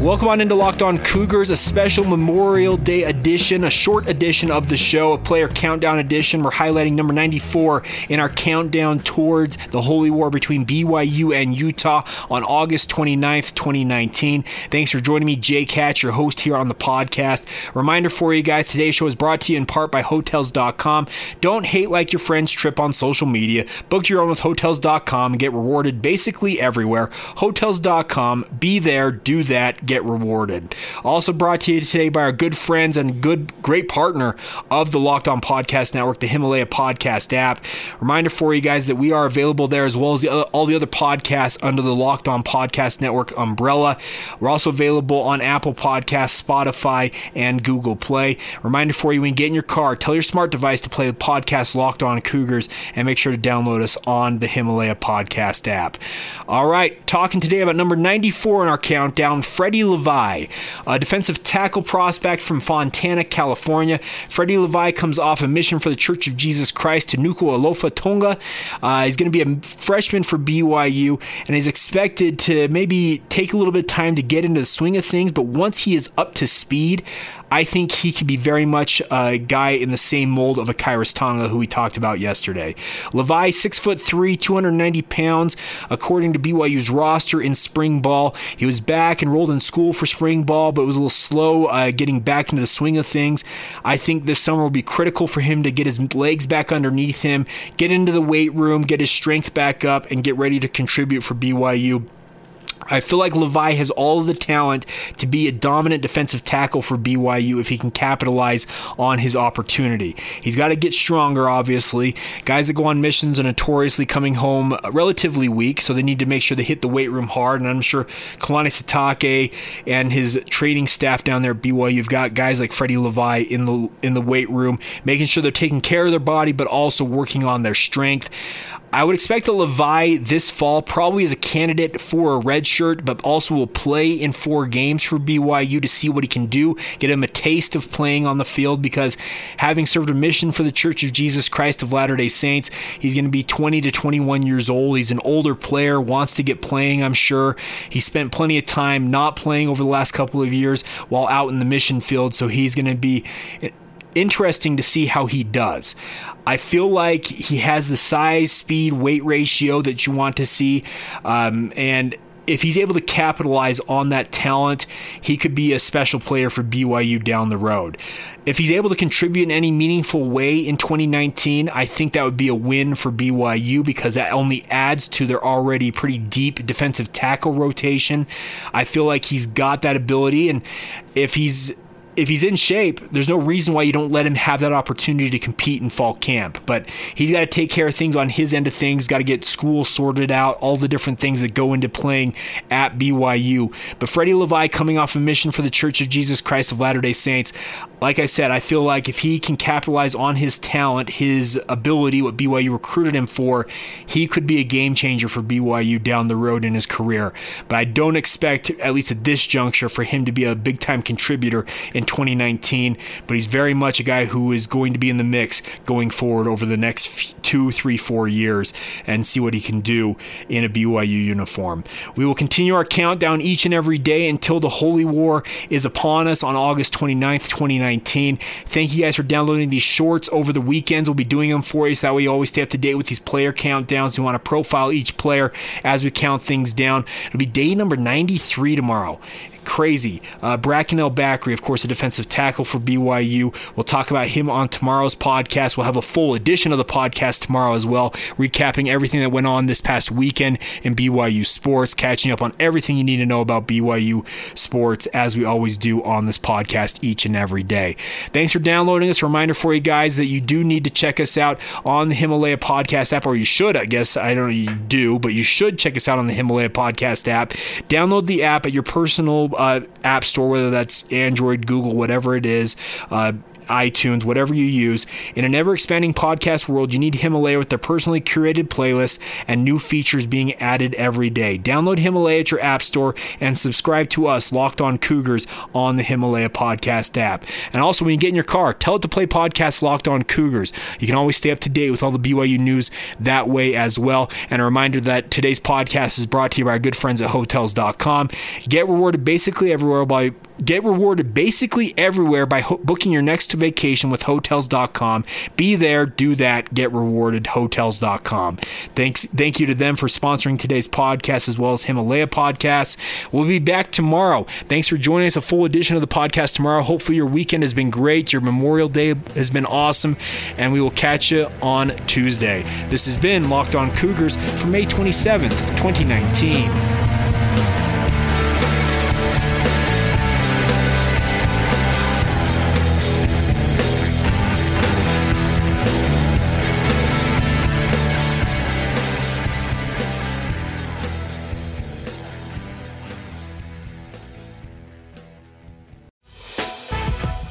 Welcome on into Locked On Cougars, a special Memorial Day edition, a short edition of the show, a player countdown edition. We're highlighting number 94 in our countdown towards the Holy War between BYU and Utah on August 29th, 2019. Thanks for joining me, Jay Hatch, your host here on the podcast. Reminder for you guys today's show is brought to you in part by Hotels.com. Don't hate like your friends trip on social media. Book your own with Hotels.com and get rewarded basically everywhere. Hotels.com, be there, do that get rewarded. Also brought to you today by our good friends and good, great partner of the Locked On Podcast Network, the Himalaya Podcast app. Reminder for you guys that we are available there as well as the other, all the other podcasts under the Locked On Podcast Network umbrella. We're also available on Apple Podcasts, Spotify, and Google Play. Reminder for you when you get in your car, tell your smart device to play the podcast Locked On Cougars and make sure to download us on the Himalaya Podcast app. All right, talking today about number 94 in our countdown, Freddy Livai, a defensive tackle prospect from Fontana, California. Freddy Livai comes off a mission for the Church of Jesus Christ to Nuku'alofa Tonga. Uh, he's going to be a freshman for BYU and he's expected to maybe take a little bit of time to get into the swing of things, but once he is up to speed, I think he could be very much a guy in the same mold of a Khyiris Tonga who we talked about yesterday. Livai, six foot three, 290 pounds, according to BYU's roster in spring ball. He was back enrolled in school for spring ball, but was a little slow uh, getting back into the swing of things. I think this summer will be critical for him to get his legs back underneath him, get into the weight room, get his strength back up, and get ready to contribute for BYU. I feel like Livai has all of the talent to be a dominant defensive tackle for BYU if he can capitalize on his opportunity. He's got to get stronger, obviously. Guys that go on missions are notoriously coming home relatively weak, so they need to make sure they hit the weight room hard. And I'm sure Kalani Sitake and his training staff down there at BYU have got guys like Freddy Livai in the in the weight room, making sure they're taking care of their body, but also working on their strength. I would expect the Livai this fall probably is a candidate for a red shirt, but also will play in four games for BYU to see what he can do, get him a taste of playing on the field because having served a mission for the Church of Jesus Christ of Latter day Saints, he's going to be 20 to 21 years old. He's an older player, wants to get playing, I'm sure. He spent plenty of time not playing over the last couple of years while out in the mission field, so he's going to be interesting to see how he does. I feel like he has the size, speed, weight ratio that you want to see. Um, and if he's able to capitalize on that talent, he could be a special player for BYU down the road. If he's able to contribute in any meaningful way in 2019, I think that would be a win for BYU because that only adds to their already pretty deep defensive tackle rotation. I feel like he's got that ability, and if he's if he's in shape, there's no reason why you don't let him have that opportunity to compete in fall camp. But he's got to take care of things on his end of things, got to get school sorted out, all the different things that go into playing at BYU. But Freddy Livai coming off a mission for the Church of Jesus Christ of Latter day Saints, like I said, I feel like if he can capitalize on his talent, his ability, what BYU recruited him for, he could be a game changer for BYU down the road in his career. But I don't expect, at least at this juncture, for him to be a big time contributor 2019. But he's very much a guy who is going to be in the mix going forward over the next two, three, four years and see what he can do in a BYU uniform. We will continue our countdown each and every day until the Holy War is upon us on August 29th, 2019. Thank you guys for downloading these shorts over the weekends. We'll be doing them for you so that way you always stay up to date with these player countdowns. We want to profile each player as we count things down. It'll be day number 93 tomorrow crazy. Uh, Bracken El-Bakri, of course, a defensive tackle for BYU. We'll talk about him on tomorrow's podcast. We'll have a full edition of the podcast tomorrow as well, recapping everything that went on this past weekend in BYU sports, catching up on everything you need to know about BYU sports, as we always do on this podcast each and every day. Thanks for downloading us. A reminder for you guys that you do need to check us out on the Himalaya podcast app, or you should, I guess. I don't know you do, but you should check us out on the Himalaya podcast app. Download the app at your personal uh, app store, whether that's Android, Google, whatever it is. Uh, iTunes, whatever you use. In an ever expanding podcast world, you need Himalaya with their personally curated playlists and new features being added every day. Download Himalaya at your app store and subscribe to us, Locked On Cougars, on the Himalaya podcast app. And also, when you get in your car, tell it to play podcast Locked On Cougars. You can always stay up to date with all the BYU news that way as well. And a reminder that today's podcast is brought to you by our good friends at Hotels.com. Get rewarded basically everywhere by Get rewarded basically everywhere by ho- booking your next vacation with Hotels.com. Be there, do that, get rewarded. Hotels.com. Thanks, thank you to them for sponsoring today's podcast as well as Himalaya podcasts. We'll be back tomorrow. Thanks for joining us. A full edition of the podcast tomorrow. Hopefully, your weekend has been great. Your Memorial Day has been awesome, and we will catch you on Tuesday. This has been Locked On Cougars for May 27th, 2019.